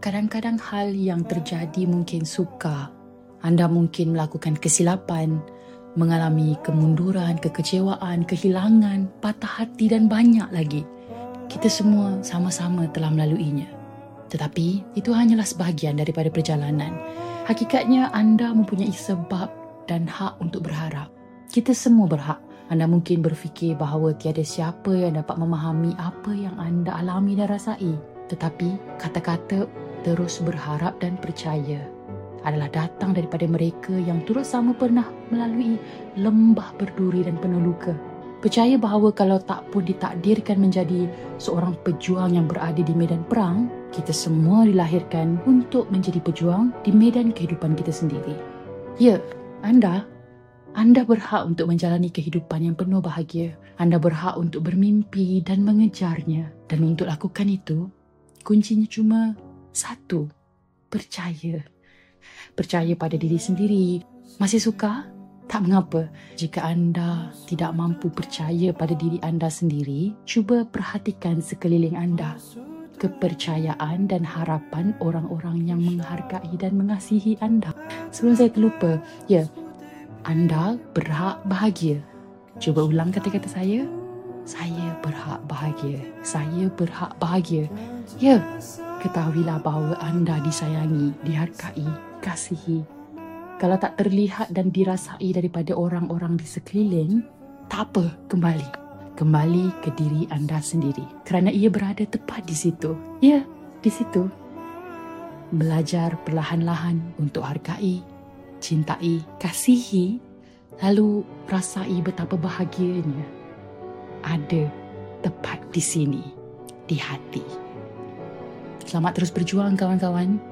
Kadang-kadang hal yang terjadi mungkin suka. Anda mungkin melakukan kesilapan, mengalami kemunduran, kekecewaan, kehilangan, patah hati dan banyak lagi. Kita semua sama-sama telah melaluinya. Tetapi itu hanyalah sebahagian daripada perjalanan. Hakikatnya anda mempunyai sebab dan hak untuk berharap. Kita semua berhak. Anda mungkin berfikir bahawa tiada siapa yang dapat memahami apa yang anda alami dan rasai. Tetapi kata-kata terus berharap dan percaya adalah datang daripada mereka yang turut sama pernah melalui lembah berduri dan penuh luka. Percaya bahawa kalau tak pun ditakdirkan menjadi seorang pejuang yang berada di medan perang, kita semua dilahirkan untuk menjadi pejuang di medan kehidupan kita sendiri. Ya, anda, anda berhak untuk menjalani kehidupan yang penuh bahagia. Anda berhak untuk bermimpi dan mengejarnya. Dan untuk lakukan itu, kuncinya cuma satu, percaya. Percaya pada diri sendiri. Masih suka? Tak mengapa. Jika anda tidak mampu percaya pada diri anda sendiri, cuba perhatikan sekeliling anda. Kepercayaan dan harapan orang-orang yang menghargai dan mengasihi anda. Sebelum saya terlupa, ya, anda berhak bahagia. Cuba ulang kata-kata saya. Saya berhak bahagia. Saya berhak bahagia. Ya, ketahuilah bahawa anda disayangi, dihargai, kasihi. Kalau tak terlihat dan dirasai daripada orang-orang di sekeliling, tak apa, kembali. Kembali ke diri anda sendiri. Kerana ia berada tepat di situ. Ya, di situ. Belajar perlahan-lahan untuk hargai, cintai, kasihi, lalu rasai betapa bahagianya ada tepat di sini, di hati. Selamat terus berjuang kawan-kawan.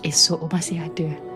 Esok masih ada.